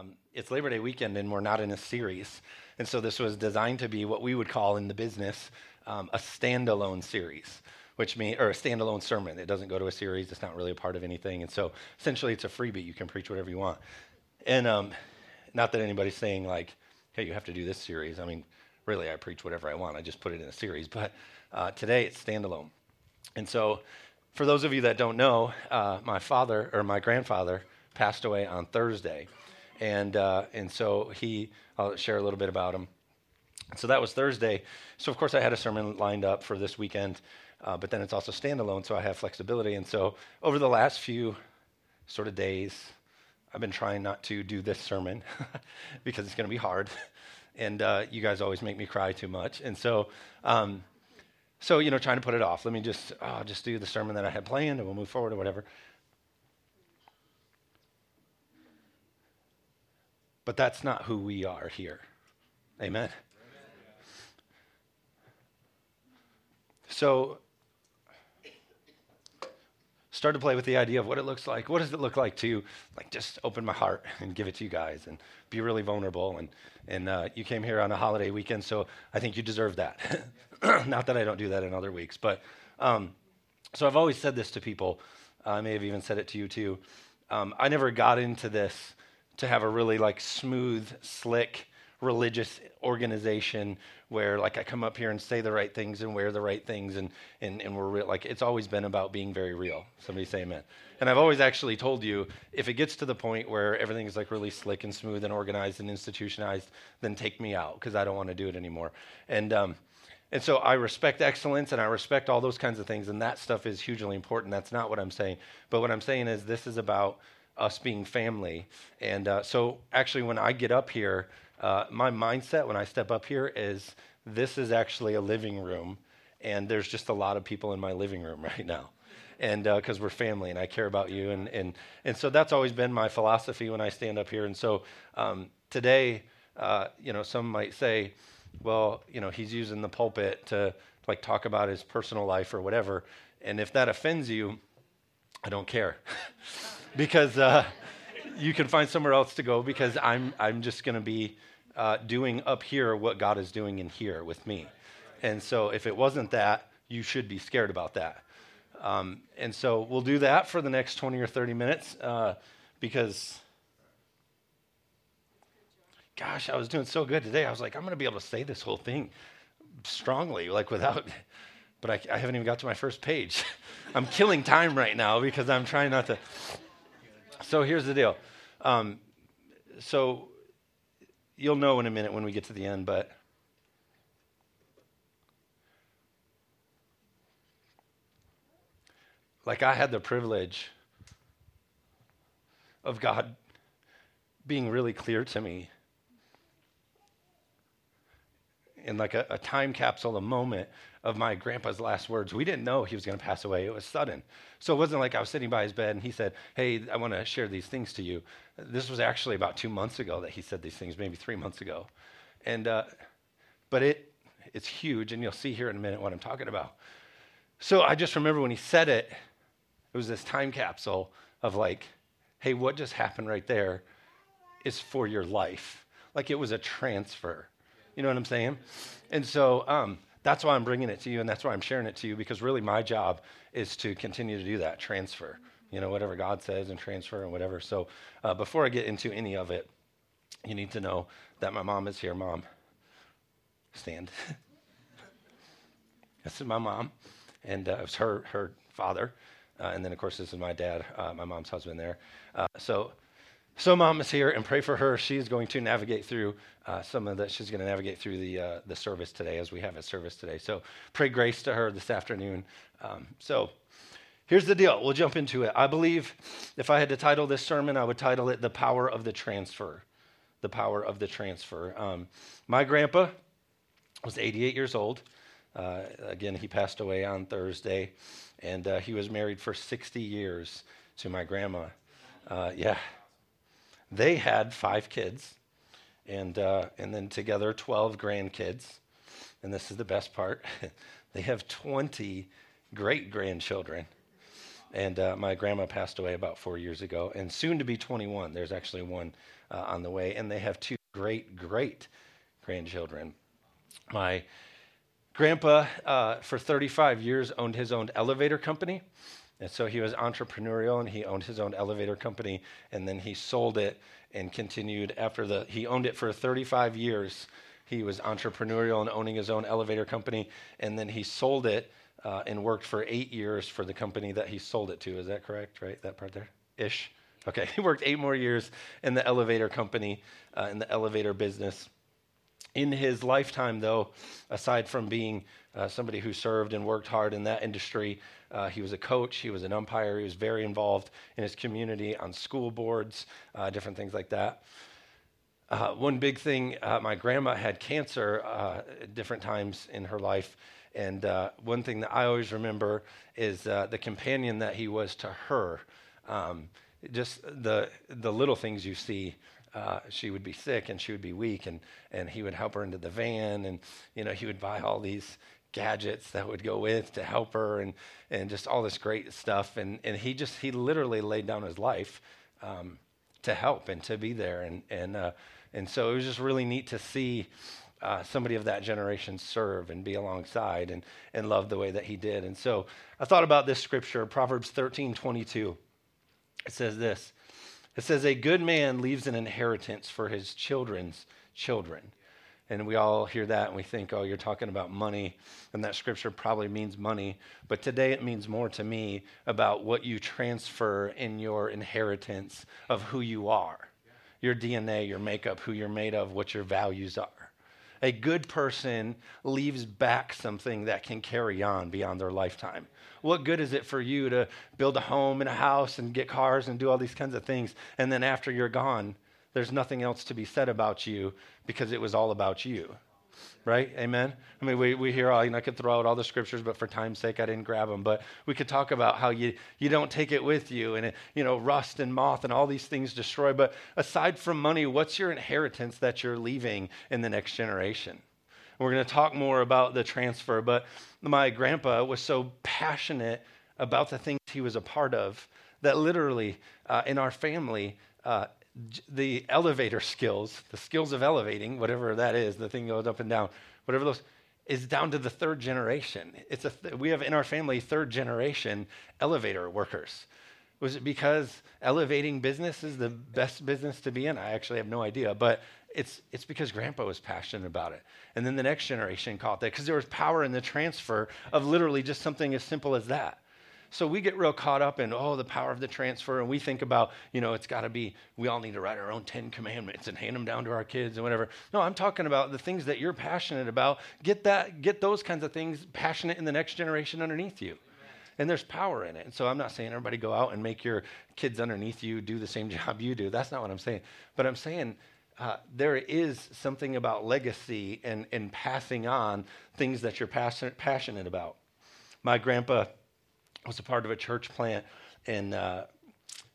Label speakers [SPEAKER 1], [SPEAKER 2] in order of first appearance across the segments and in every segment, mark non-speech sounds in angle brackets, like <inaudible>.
[SPEAKER 1] um, it's Labor Day weekend and we're not in a series. And so this was designed to be what we would call in the business um, a standalone series, which means, or a standalone sermon. It doesn't go to a series, it's not really a part of anything. And so essentially it's a freebie. You can preach whatever you want. And um, not that anybody's saying, like, hey, you have to do this series. I mean, really, I preach whatever I want, I just put it in a series. But uh, today it's standalone. And so for those of you that don't know, uh, my father or my grandfather passed away on Thursday. And, uh, and so he, I'll share a little bit about him. So that was Thursday. So, of course, I had a sermon lined up for this weekend, uh, but then it's also standalone, so I have flexibility. And so, over the last few sort of days, I've been trying not to do this sermon <laughs> because it's going to be hard. And uh, you guys always make me cry too much. And so, um, so you know, trying to put it off. Let me just uh, just do the sermon that I had planned, and we'll move forward or whatever. But that's not who we are here. Amen. So, start to play with the idea of what it looks like. What does it look like to like just open my heart and give it to you guys and be really vulnerable? And and uh, you came here on a holiday weekend, so I think you deserve that. <coughs> Not that I don't do that in other weeks, but um, so I've always said this to people. I may have even said it to you too. Um, I never got into this to have a really like smooth, slick religious organization where like I come up here and say the right things and wear the right things and and, and we're real like it's always been about being very real. Somebody say amen. And I've always actually told you if it gets to the point where everything is like really slick and smooth and organized and institutionalized, then take me out because I don't want to do it anymore. And um, and so I respect excellence and I respect all those kinds of things, and that stuff is hugely important. That's not what I'm saying. But what I'm saying is this is about us being family. And uh, so, actually, when I get up here, uh, my mindset when I step up here is this is actually a living room, and there's just a lot of people in my living room <laughs> right now. And because uh, we're family and I care about you. And, and, and so that's always been my philosophy when I stand up here. And so um, today, uh, you know, some might say, well, you know, he's using the pulpit to like talk about his personal life or whatever. And if that offends you, I don't care. <laughs> because uh, you can find somewhere else to go because I'm, I'm just going to be uh, doing up here what God is doing in here with me. And so if it wasn't that, you should be scared about that. Um, and so we'll do that for the next 20 or 30 minutes uh, because, gosh, I was doing so good today. I was like, I'm going to be able to say this whole thing strongly, like without but I, I, haven't even got to my first page. <laughs> I'm killing time right now because I'm trying not to. So here's the deal. Um, so you'll know in a minute when we get to the end, but like I had the privilege of God being really clear to me in like a, a time capsule, a moment of my grandpa's last words. We didn't know he was going to pass away. It was sudden. So it wasn't like I was sitting by his bed and he said, Hey, I want to share these things to you. This was actually about two months ago that he said these things, maybe three months ago. And, uh, but it, it's huge, and you'll see here in a minute what I'm talking about. So I just remember when he said it, it was this time capsule of like, hey, what just happened right there is for your life. Like it was a transfer. You know what I'm saying? And so, um, that's why I'm bringing it to you, and that's why I'm sharing it to you, because really my job is to continue to do that transfer, you know, whatever God says and transfer and whatever. So uh, before I get into any of it, you need to know that my mom is here. Mom, stand. <laughs> this is my mom, and uh, it was her, her father. Uh, and then, of course, this is my dad, uh, my mom's husband there. Uh, so so mom is here and pray for her. She's going to navigate through uh, some of that. she's going to navigate through the, uh, the service today as we have a service today. So pray grace to her this afternoon. Um, so here's the deal. We'll jump into it. I believe if I had to title this sermon, I would title it The Power of the Transfer. The Power of the Transfer. Um, my grandpa was 88 years old. Uh, again, he passed away on Thursday, and uh, he was married for 60 years to my grandma. Uh, yeah, they had five kids, and, uh, and then together 12 grandkids. And this is the best part <laughs> they have 20 great grandchildren. And uh, my grandma passed away about four years ago, and soon to be 21. There's actually one uh, on the way, and they have two great, great grandchildren. My grandpa, uh, for 35 years, owned his own elevator company. And so he was entrepreneurial and he owned his own elevator company and then he sold it and continued after the he owned it for 35 years. He was entrepreneurial and owning his own elevator company and then he sold it uh, and worked for eight years for the company that he sold it to. Is that correct? Right? That part there? Ish. Okay. <laughs> He worked eight more years in the elevator company, uh, in the elevator business. In his lifetime, though, aside from being uh, somebody who served and worked hard in that industry, uh, he was a coach, he was an umpire, he was very involved in his community on school boards, uh, different things like that. Uh, one big thing, uh, my grandma had cancer at different times in her life, and uh, one thing that I always remember is uh, the companion that he was to her. Um, just the the little things you see. Uh, she would be sick and she would be weak, and and he would help her into the van, and you know he would buy all these gadgets that would go with to help her, and and just all this great stuff, and and he just he literally laid down his life um, to help and to be there, and and uh, and so it was just really neat to see uh, somebody of that generation serve and be alongside and, and love the way that he did. And so I thought about this scripture, Proverbs 13 22. It says this It says, A good man leaves an inheritance for his children's children. And we all hear that and we think, oh, you're talking about money. And that scripture probably means money. But today it means more to me about what you transfer in your inheritance of who you are your DNA, your makeup, who you're made of, what your values are a good person leaves back something that can carry on beyond their lifetime. What good is it for you to build a home and a house and get cars and do all these kinds of things, and then after you're gone, there's nothing else to be said about you because it was all about you? right? Amen. I mean, we, we hear all, you know, I could throw out all the scriptures, but for time's sake, I didn't grab them. But we could talk about how you, you don't take it with you and, it, you know, rust and moth and all these things destroy. But aside from money, what's your inheritance that you're leaving in the next generation? We're going to talk more about the transfer, but my grandpa was so passionate about the things he was a part of that literally uh, in our family, uh, the elevator skills, the skills of elevating, whatever that is, the thing goes up and down, whatever those, is down to the third generation. It's a th- we have in our family third generation elevator workers. Was it because elevating business is the best business to be in? I actually have no idea, but it's it's because grandpa was passionate about it. And then the next generation caught that because there was power in the transfer of literally just something as simple as that. So we get real caught up in, oh, the power of the transfer. And we think about, you know, it's got to be, we all need to write our own 10 commandments and hand them down to our kids and whatever. No, I'm talking about the things that you're passionate about. Get that, get those kinds of things passionate in the next generation underneath you. And there's power in it. And so I'm not saying everybody go out and make your kids underneath you do the same <laughs> job you do. That's not what I'm saying. But I'm saying uh, there is something about legacy and, and passing on things that you're passionate, passionate about. My grandpa was a part of a church plant in uh,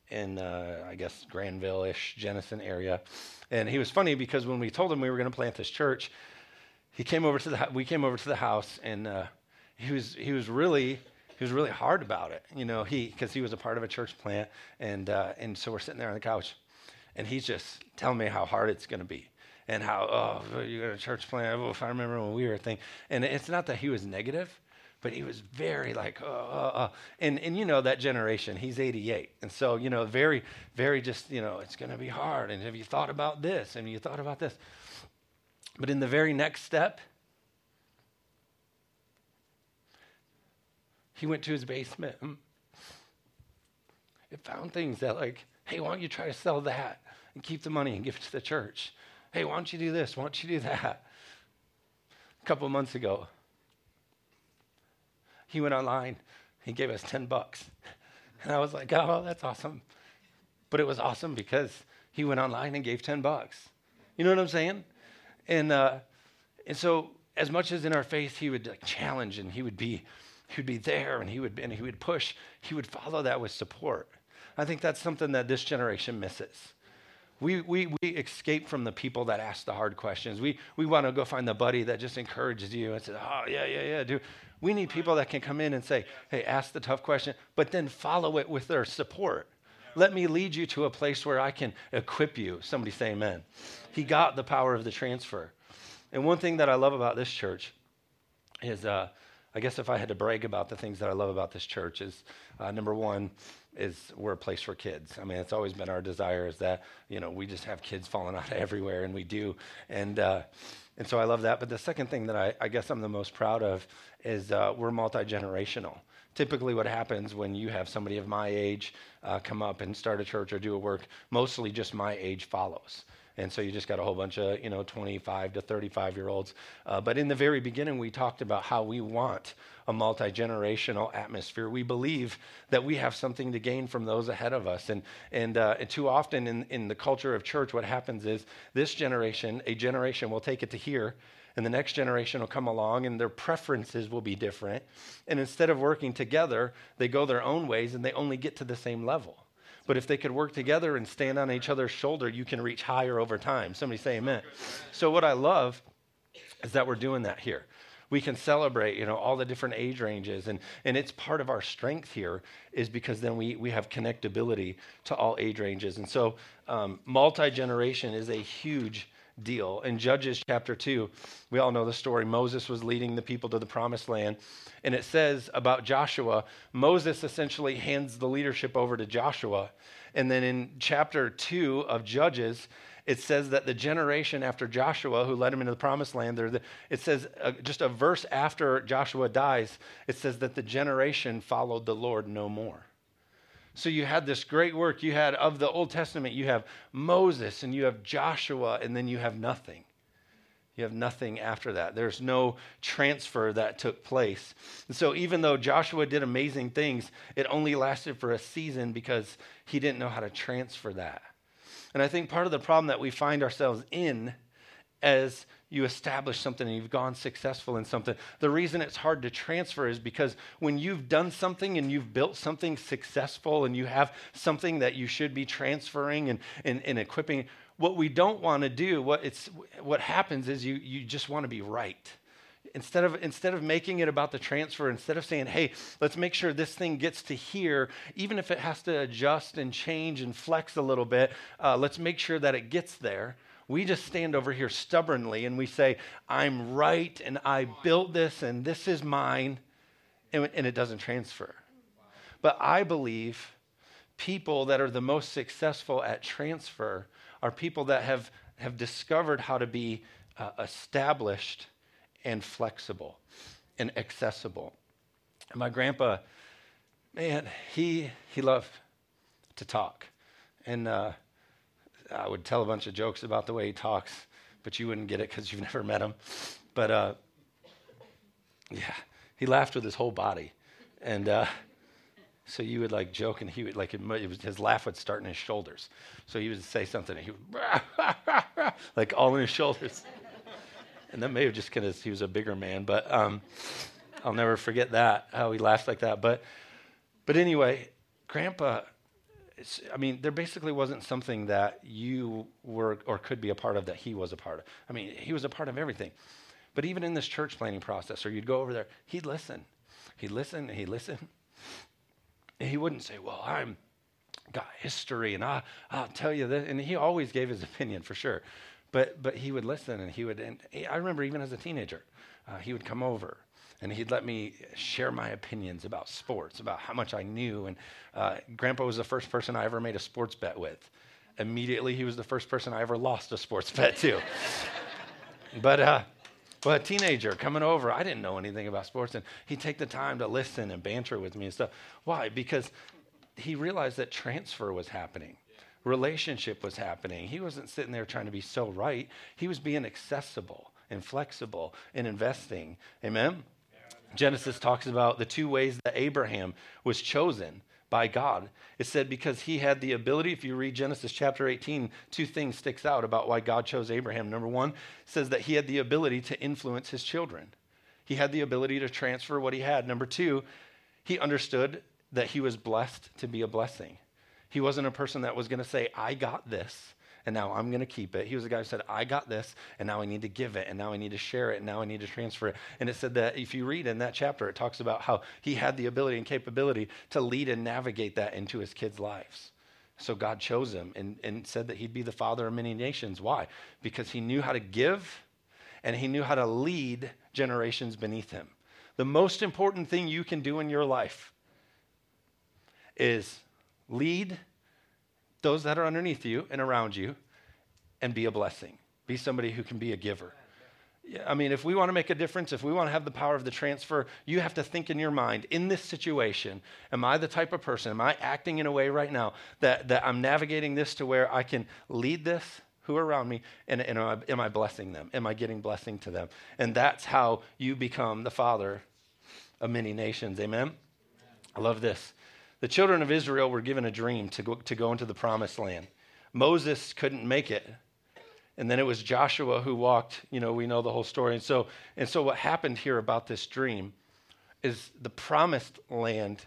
[SPEAKER 1] in uh, I guess Grandville-ish, Jenison area, and he was funny because when we told him we were going to plant this church, he came over to the we came over to the house and uh, he was he was really he was really hard about it, you know, he because he was a part of a church plant and uh, and so we're sitting there on the couch, and he's just telling me how hard it's going to be and how oh you're going to church plant. Oh, if I remember when we were a thing, and it's not that he was negative but he was very like, uh, uh, uh. And, and you know that generation, he's 88. And so, you know, very, very just, you know, it's going to be hard. And have you thought about this? And you thought about this? But in the very next step, he went to his basement and found things that like, hey, why don't you try to sell that and keep the money and give it to the church? Hey, why don't you do this? Why don't you do that? A couple months ago, he went online. He gave us 10 bucks. <laughs> And I was like, oh, that's awesome. But it was awesome because he went online and gave 10 bucks. You know what I'm saying? And, uh, and so as much as in our faith, he would like, challenge and he would be, he would be there and he would, and he would push, he would follow that with support. I think that's something that this generation misses. We, we, we escape from the people that ask the hard questions. We, we want to go find the buddy that just encourages you and says, oh, yeah, yeah, yeah, dude. We need people that can come in and say, hey, ask the tough question, but then follow it with their support. Let me lead you to a place where I can equip you. Somebody say amen. He got the power of the transfer. And one thing that I love about this church is, uh, I guess if I had to brag about the things that I love about this church, is uh, number one, is we're a place for kids. I mean, it's always been our desire is that you know we just have kids falling <laughs> out of everywhere, and we do, and uh, and so I love that. But the second thing that I, I guess I'm the most proud of is uh, we're multi generational. Typically, what happens when you have somebody of my age uh, come up and start a church or do a work, mostly just my age follows. And so you just got a whole bunch of, you know, 25 to 35 year olds. Uh, but in the very beginning, we talked about how we want a multi generational atmosphere. We believe that we have something to gain from those ahead of us. And, and, uh, and too often in, in the culture of church, what happens is this generation, a generation will take it to here. And the next generation will come along and their preferences will be different. And instead of working together, they go their own ways and they only get to the same level. But if they could work together and stand on each other's shoulder, you can reach higher over time. Somebody say amen. So what I love is that we're doing that here. We can celebrate, you know, all the different age ranges, and, and it's part of our strength here is because then we, we have connectability to all age ranges. And so um, multi generation is a huge deal. In Judges chapter 2, we all know the story. Moses was leading the people to the promised land. And it says about Joshua, Moses essentially hands the leadership over to Joshua. And then in chapter 2 of Judges, it says that the generation after Joshua, who led him into the promised land, the, it says uh, just a verse after Joshua dies, it says that the generation followed the Lord no more. So you had this great work. You had of the Old Testament, you have Moses and you have Joshua, and then you have nothing. You have nothing after that. There's no transfer that took place. And so even though Joshua did amazing things, it only lasted for a season because he didn't know how to transfer that. And I think part of the problem that we find ourselves in as you establish something and you've gone successful in something. The reason it's hard to transfer is because when you've done something and you've built something successful and you have something that you should be transferring and, and, and equipping, what we don't want to do, what, it's, what happens is you, you just want to be right instead of instead of making it about the transfer instead of saying hey let's make sure this thing gets to here even if it has to adjust and change and flex a little bit uh, let's make sure that it gets there we just stand over here stubbornly and we say, I'm right and I built this and this is mine, and, and it doesn't transfer. But I believe people that are the most successful at transfer are people that have, have discovered how to be uh, established and flexible and accessible. And my grandpa, man, he, he loved to talk. And uh, I would tell a bunch of jokes about the way he talks, but you wouldn't get it because you've never met him. But uh, yeah, he laughed with his whole body, and uh, so you would like joke, and he would like it, it was, his laugh would start in his shoulders. So he would say something, and he would <laughs> like all in his shoulders, and that may have just because he was a bigger man, but um, I'll never forget that how he laughed like that. But but anyway, Grandpa I mean, there basically wasn't something that you were or could be a part of that he was a part of. I mean, he was a part of everything. But even in this church planning process, or you'd go over there, he'd listen. He'd listen, he'd listen. And he wouldn't say, Well, I'm got history and I, I'll tell you this. And he always gave his <laughs> opinion for sure. But, but he would listen and he would, and I remember even as a teenager, uh, he would come over and he'd let me share my opinions about sports, about how much I knew. And uh, Grandpa was the first person I ever made a sports bet with. Immediately, he was the first person I ever lost a sports bet to. <laughs> but uh, a teenager coming over, I didn't know anything about sports, and he'd take the time to listen and banter with me and stuff. Why? Because he realized that transfer was happening relationship was happening. He wasn't sitting there trying to be so right. He was being accessible and flexible and investing. Amen? Genesis talks about the two ways that Abraham was chosen by God. It said because he had the ability, if you read Genesis chapter 18, two things sticks out about why God chose Abraham. Number one says that he had the ability to influence his children. He had the ability to transfer what he had. Number two, he understood that he was blessed to be a blessing. He wasn't a person that was going to say, I got this and now I'm going to keep it. He was the guy who said, I got this, and now I need to give it, and now I need to share it, and now I need to transfer it. And it said that if you read in that chapter, it talks about how he had the ability and capability to lead and navigate that into his kids' lives. So God chose him and, and said that he'd be the father of many nations. Why? Because he knew how to give and he knew how to lead generations beneath him. The most important thing you can do in your life is lead those that are underneath you and around you and be a blessing. Be somebody who can be a giver. I mean, if we want to make a difference, if we want to have the power of the transfer, you have to think in your mind in this situation, am I the type of person, am I acting in a way right now that, that I'm navigating this to where I can lead this, who are around me, and, and am, I, am I blessing them? Am I getting blessing to them? And that's how you become the father of many nations. Amen? I love this. The children of Israel were given a dream to go, to go into the promised land. Moses couldn't make it and then it was Joshua who walked, you know, we know the whole story. And so, and so what happened here about this dream is the promised land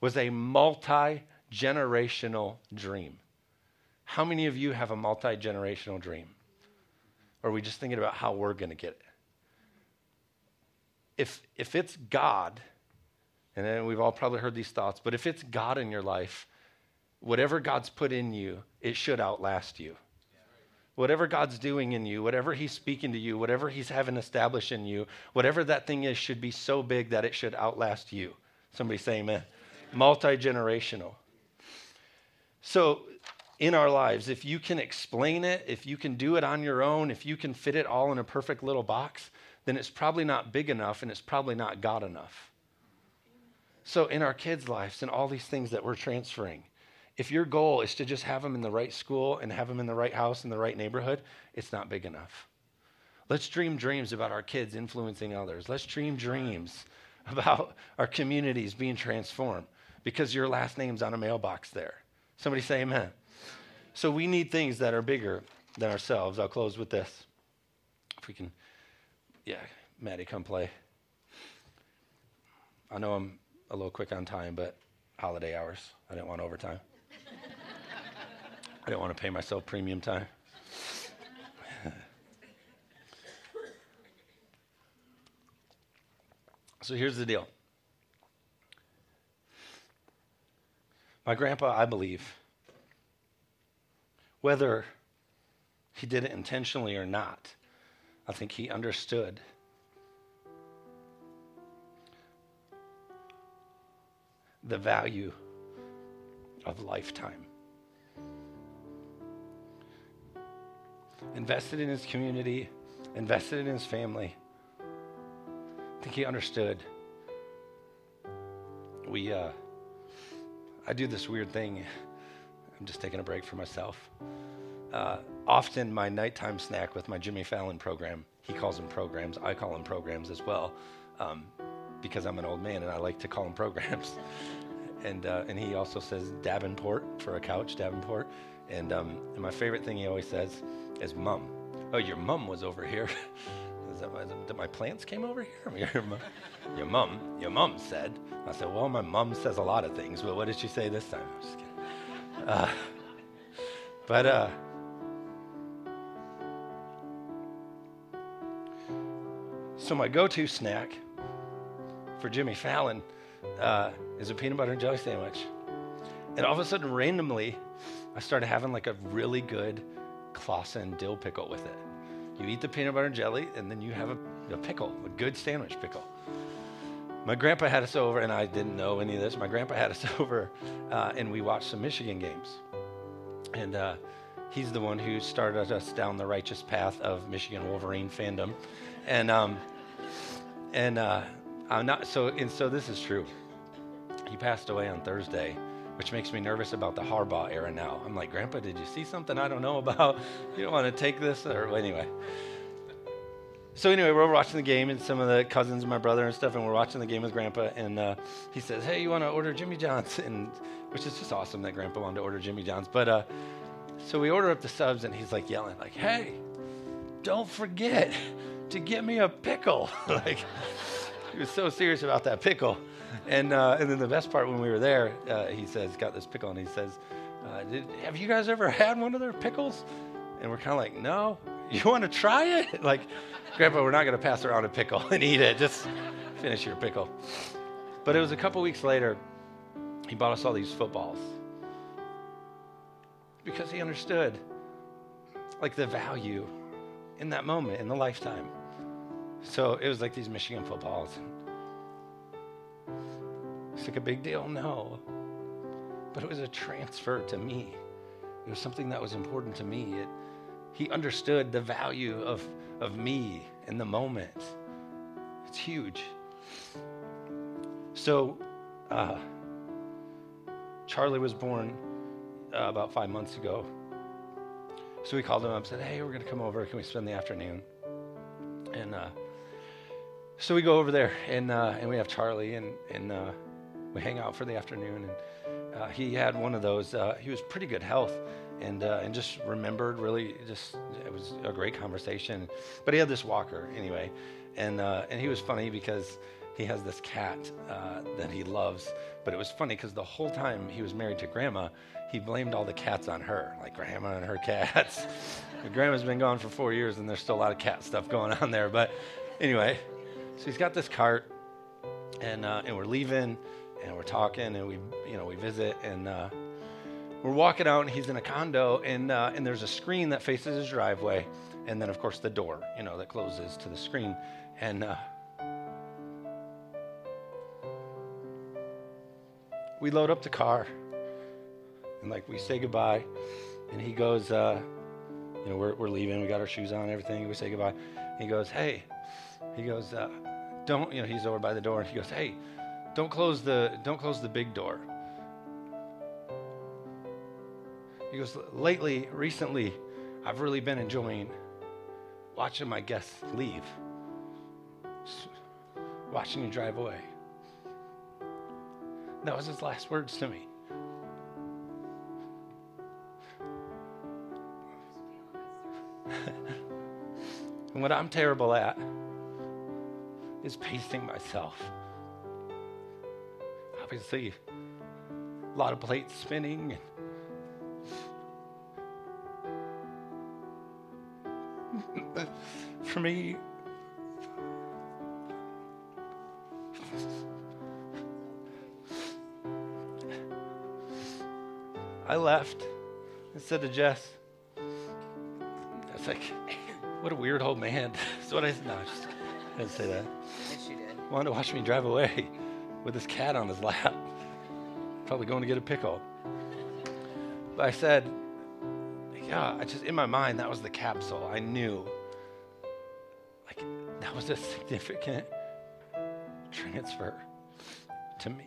[SPEAKER 1] was a multi generational dream. How many of you have a multi generational dream? Or are we just thinking about how we're going to get it? If, if it's God, and we've all probably heard these thoughts, but if it's God in your life, whatever God's put in you, it should outlast you. Whatever God's doing in you, whatever He's speaking to you, whatever He's having established in you, whatever that thing is should be so big that it should outlast you. Somebody say amen. Multi generational. So, in our lives, if you can explain it, if you can do it on your own, if you can fit it all in a perfect little box, then it's probably not big enough and it's probably not God enough. So, in our kids' lives and all these things that we're transferring, if your goal is to just have them in the right school and have them in the right house in the right neighborhood, it's not big enough. Let's dream dreams about our kids influencing others. Let's dream dreams <laughs> about our communities being transformed because your last name's on a mailbox there. Somebody say amen. So we need things that are bigger than ourselves. I'll close with this. If we can, yeah, Maddie, come play. I know I'm a little quick on time, but holiday hours. I didn't want overtime. I didn't want to pay myself premium time. <laughs> so here's the deal. My grandpa, I believe, whether he did it intentionally or not, I think he understood the value of lifetime. invested in his community, invested in his family. I think he understood. We, uh, I do this weird thing. I'm just taking a break for myself. Uh, often, my nighttime snack with my Jimmy Fallon program, he calls them programs. I call them programs as well, um, because I'm an old man and I like to call them programs. <laughs> and uh, and he also says Davenport for a couch, Davenport. And, um, and my favorite thing he always says is mom. Oh, your mom was over here. <laughs> Is that, that my plants came over here? <laughs> Your, mom, your mom, your mom said. I said, well, my mom says a lot of things, but what did she say this time? I'm just kidding. Uh, but uh, so my go-to snack for Jimmy Fallon uh, is a peanut butter and jelly sandwich. And all of a sudden, randomly, I started having like a really good Claussen dill pickle with it. You eat the peanut butter and jelly, and then you have a, a pickle, a good sandwich pickle. My grandpa had us over, and I didn't know any of this. My grandpa had us <laughs> over, uh, and we watched some Michigan games. And uh, he's the one who started us down the righteous path of Michigan Wolverine fandom. And um, and uh, I'm not so. And so this is true. He passed away on Thursday, which makes me nervous about the Harbaugh era now. I'm like, Grandpa, did you see something I don't know about? You don't want to take this? Or anyway. So anyway, we're watching the game, and some of the cousins, my brother and stuff, and we're watching the game with Grandpa, and uh, he says, "Hey, you want to order Jimmy John's?" <laughs> And which is just awesome that Grandpa wanted to order Jimmy John's. But uh, so we order up the subs, and he's like yelling, like, "Hey, don't forget to get me a pickle!" <laughs> like he was so serious about that pickle and uh, and then the best part when we were there, uh, he says, got this pickle, and he says, uh, did, "Have you guys ever had one of their pickles?" And we're kind of like, "No." You want to try it? <laughs> like, Grandpa, we're not going to pass around a pickle and eat it. Just finish your pickle. But it was a couple weeks later. He bought us all these footballs. because he understood like the value in that moment in the lifetime. So it was like these Michigan footballs. It's like a big deal? No. But it was a transfer to me. It was something that was important to me. It, he understood the value of, of me in the moment. It's huge. So, uh, Charlie was born uh, about five months ago. So we called him up and said, Hey, we're going to come over. Can we spend the afternoon? And uh, so we go over there and, uh, and we have Charlie and, and uh, we hang out for the afternoon. And uh, he had one of those, uh, he was pretty good health and, and just remembered really just, it was a great conversation. But he had this walker anyway. And, and he was funny because he has this cat uh, that he loves. But it was funny because the whole time he was married to grandma, he blamed all the cats on her, like grandma and her <laughs> cats. grandma's been gone for four years and there's still a lot of cat stuff going on there. But anyway, so he's got this cart and, uh, and we're leaving and we're talking and we, you know, we visit and uh, we're walking out and he's in a condo and, uh, and there's a screen that faces his driveway. And then, of course, the door, you know, that closes to the screen. And, uh, we load up the car and like we say goodbye and he goes uh, you know we're, we're leaving we got our shoes on everything we say goodbye he goes hey he goes uh, don't you know he's over by the door. And he goes hey don't close the don't close the big door. He goes lately recently i've really been enjoying watching my guests leave watching you drive away. That was his last words to me. and <laughs> what I'm terrible at is pacing myself. Obviously, a lot of plates spinning. And <laughs> for me, I left and said to Jess, I was like, <laughs> what a weird old man. <laughs> That's what I said. No, just, I didn't say that.
[SPEAKER 2] Yes, you did.
[SPEAKER 1] Wanted to watch me drive away with his cat on his lap. Probably going to get a pickle. But I said, yeah, I just, in my mind, that was the capsule. I knew, like, that was a significant transfer to me.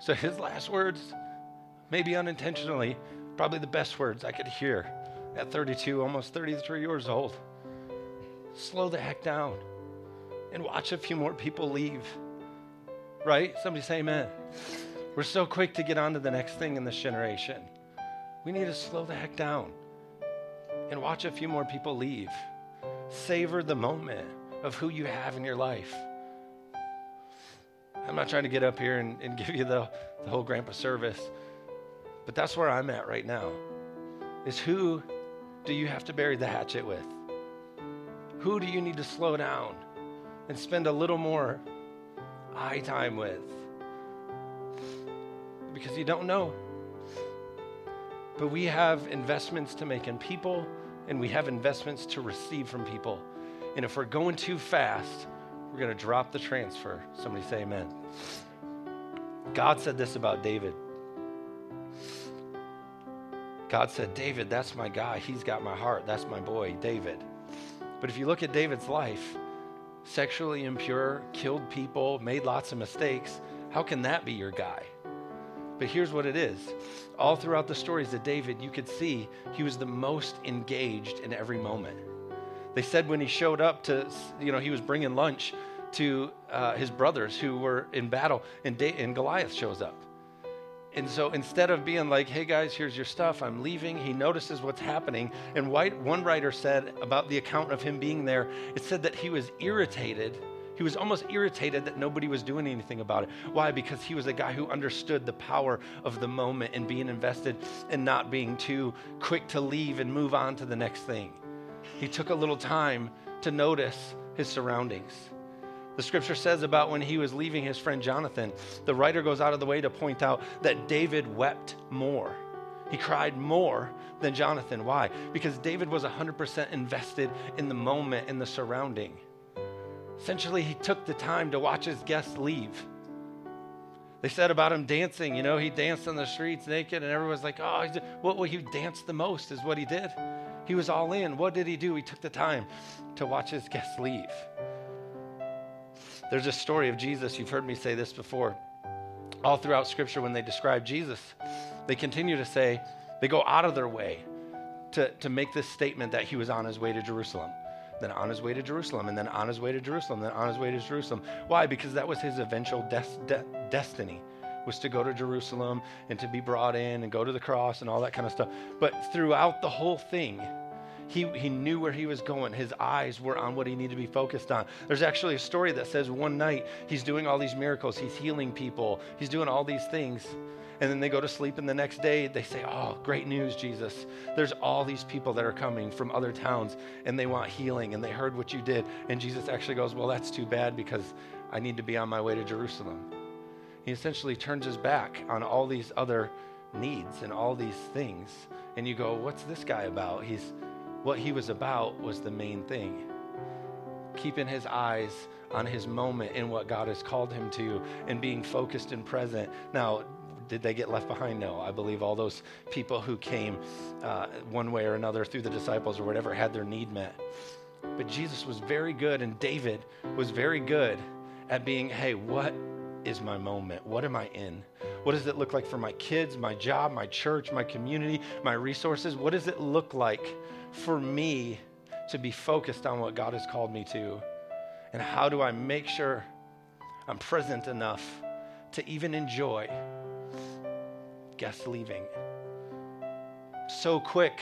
[SPEAKER 1] So his last words maybe unintentionally, probably the best words I could hear at 32, almost 33 years old. Slow the heck down and watch a few more people leave. Right? Somebody say amen. We're so quick to get on to the next thing in this generation. We need to slow the heck down and watch a few more people leave. Savor the moment of who you have in your life. I'm not trying to get up here and, and <laughs> give you the, the whole grandpa service. But that's where I'm at right now. Is who do you have to bury the hatchet with? Who do you need to slow down and spend a little more eye time with? Because you don't know. But we have investments to make in people and we have investments to receive from people. And if we're going too fast, we're going to drop the transfer. Somebody say amen. God said this about David. God said, David, that's my guy. He's got my heart. That's my boy, David. But if you look at David's life, sexually impure, killed people, made lots of mistakes, how can that be your guy? But here's what it is. All throughout the stories of David, you could see he was the most engaged in every moment. They said when he showed up to, you know, he was bringing lunch to uh, his brothers who were in battle, and, da- and Goliath shows up. And so instead of being like, hey guys, here's your stuff, I'm leaving, he notices what's happening. And one writer said about the account of him being there, it said that he was irritated. He was almost irritated that nobody was doing anything about it. Why? Because he was a guy who understood the power of the moment and being invested and not being too quick to leave and move on to the next thing. He took a little time to notice his surroundings. The scripture says about when he was leaving his friend Jonathan, the writer goes out of the way to point out that David wept more He cried more than Jonathan. Why? Because David was 100% invested in the moment, in the surrounding. Essentially, he took the time to watch his guests leave. They said about him dancing, you know, he danced on the streets naked, and everyone's like, oh, what well, he danced the most is what he did. He was all in. What did he do? He took the time to watch his guests leave. There's a story of Jesus. You've heard me say this before. All throughout Scripture, when they describe Jesus, they continue to say, they go out of their way to, to make this statement that he was on his way to Jerusalem then on his way to Jerusalem, and then on his way to Jerusalem, then on his way to Jerusalem. Why? Because that was his eventual des- de- destiny was to go to Jerusalem and to be brought in and go to the cross and all that kind of stuff. But throughout the whole thing, he, he knew where he was going. His eyes were on what he needed to be focused on. There's actually a story that says one night he's doing all these miracles, he's healing people, he's doing all these things and then they go to sleep, and the next day they say, Oh, great news, Jesus. There's all these people that are coming from other towns, and they want healing, and they heard what you did. And Jesus actually goes, Well, that's too bad because I need to be on my way to Jerusalem. He essentially turns his back on all these other needs and all these things. And you go, What's this guy about? He's what he was about was the main thing. Keeping his eyes on his moment in what God has called him to and being focused and present. Now, did they get left behind? No. I believe all those people who came uh, one way or another through the disciples or whatever had their need met. But Jesus was very good, and David was very good at being, hey, what is my moment? What am I in? What does it look like for my kids, my job, my church, my community, my resources? What does it look like for me to be focused on what God has called me to? And how do I make sure I'm present enough to even enjoy guests leaving. So quick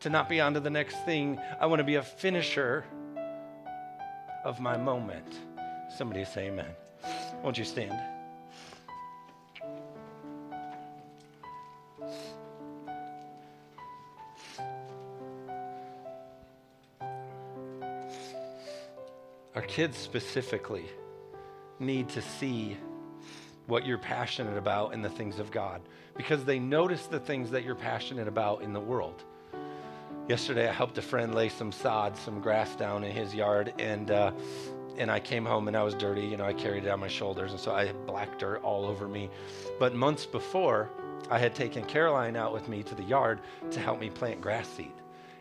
[SPEAKER 1] to not be on to the next thing. I want to be a finisher of my moment. Somebody say amen. Won't you stand? Our kids specifically need to see what you're passionate about in the things of God because they notice the things that you're passionate about in the world. Yesterday, I helped a friend lay some sod, some grass down in his yard, and uh, and I came home and I was dirty. You know, I carried it on my shoulders, and so I had black dirt all over me. But months before, I had taken Caroline out with me to the yard to help me plant grass seed.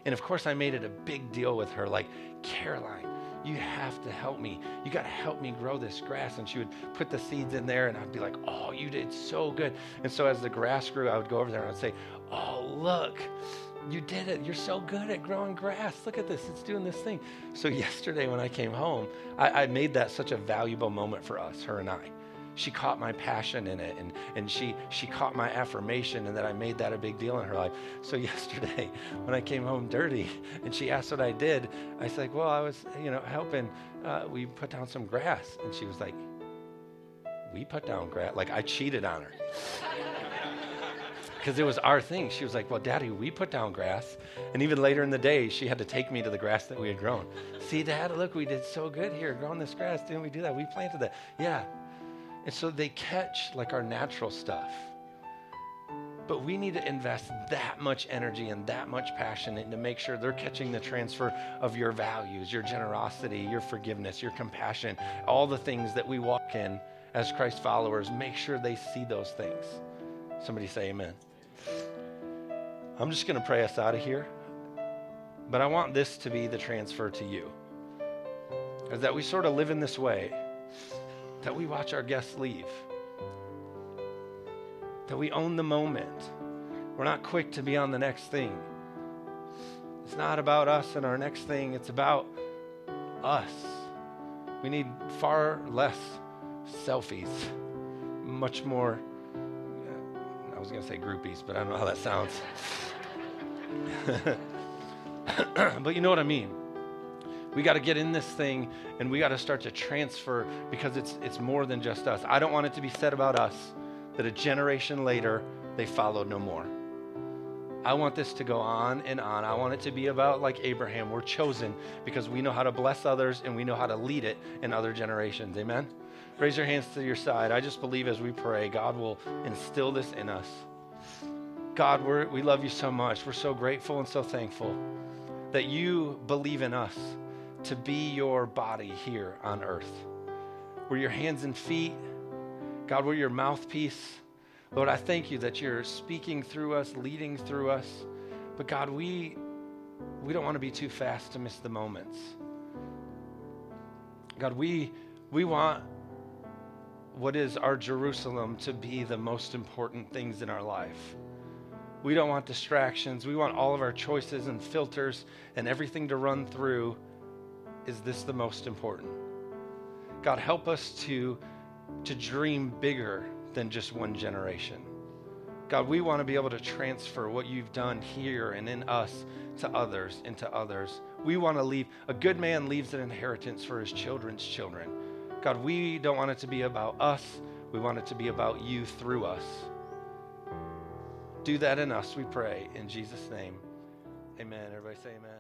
[SPEAKER 1] And of course, I made it a big deal with her, like, Caroline, you have to help me. You got to help me grow this grass. And she would put the seeds in there, and I'd be like, oh, you did so good. And so as the grass grew, I would go over there and I'd say, oh, look, you did it. You're so good at growing grass. Look at this. It's doing this thing. So <laughs> yesterday when I came home, I, I made that such a valuable moment for us, her and I she caught my passion in it and, and she, she caught my affirmation and that I made that a big deal in her life. So <laughs> yesterday when I came home dirty and she asked what I did, I was like, well, I was, you know, helping, uh, we put down some grass. And she was like, we put down grass. Like I cheated on her. <laughs> because it was our thing. She was like, Well, Daddy, we put down grass. And even later in the day, she had to take me to the grass that we had grown. See, Dad, look, we did so good here growing this grass. Didn't we do that? We planted that. Yeah. And so they catch like our natural stuff. But we need to invest that much energy and that much passion in to make sure they're catching the transfer of your values, your generosity, your forgiveness, your compassion, all the things that we walk in as Christ followers. Make sure they see those things. Somebody say amen. I'm just going to pray us out of here. But I want this to be the transfer to you. Is that we sort of live in this way that we watch our guests leave, that we own the moment. We're not quick to be on the next thing. It's not about us and our next thing, it's about us. We need far less selfies, much more, uh, I was going to say groupies, but I don't know how that sounds. <laughs> but you know what I mean. We got to get in this thing and we got to start to transfer because it's, it's more than just us. I don't want it to be said about us that a generation later they followed no more. I want this to go on and on. I want it to be about like Abraham. We're chosen because we know how to bless others and we know how to lead it in other generations. Amen? Raise your hands to your side. I just believe as we pray, God will instill this in us. God, we love you so much. We're so grateful and so thankful that you believe in us to be your body here on earth. We're your hands and feet. God, we're your mouthpiece. Lord, I thank you that you're speaking through us, leading through us. But God, we we don't want to be too fast to miss the moments. God, we we want what is our Jerusalem to be the most important things in our life. We don't want distractions. We want all of our choices and filters and everything to run through. Is this the most important? God, help us to, to dream bigger than just one generation. God, we want to be able to transfer what you've done here and in us to others and to others. We want to leave, a good man leaves an inheritance for his children's children. God, we don't want it to be about us. We want it to be about you through us. Do that in us, we pray. In Jesus' name, amen. Everybody say amen.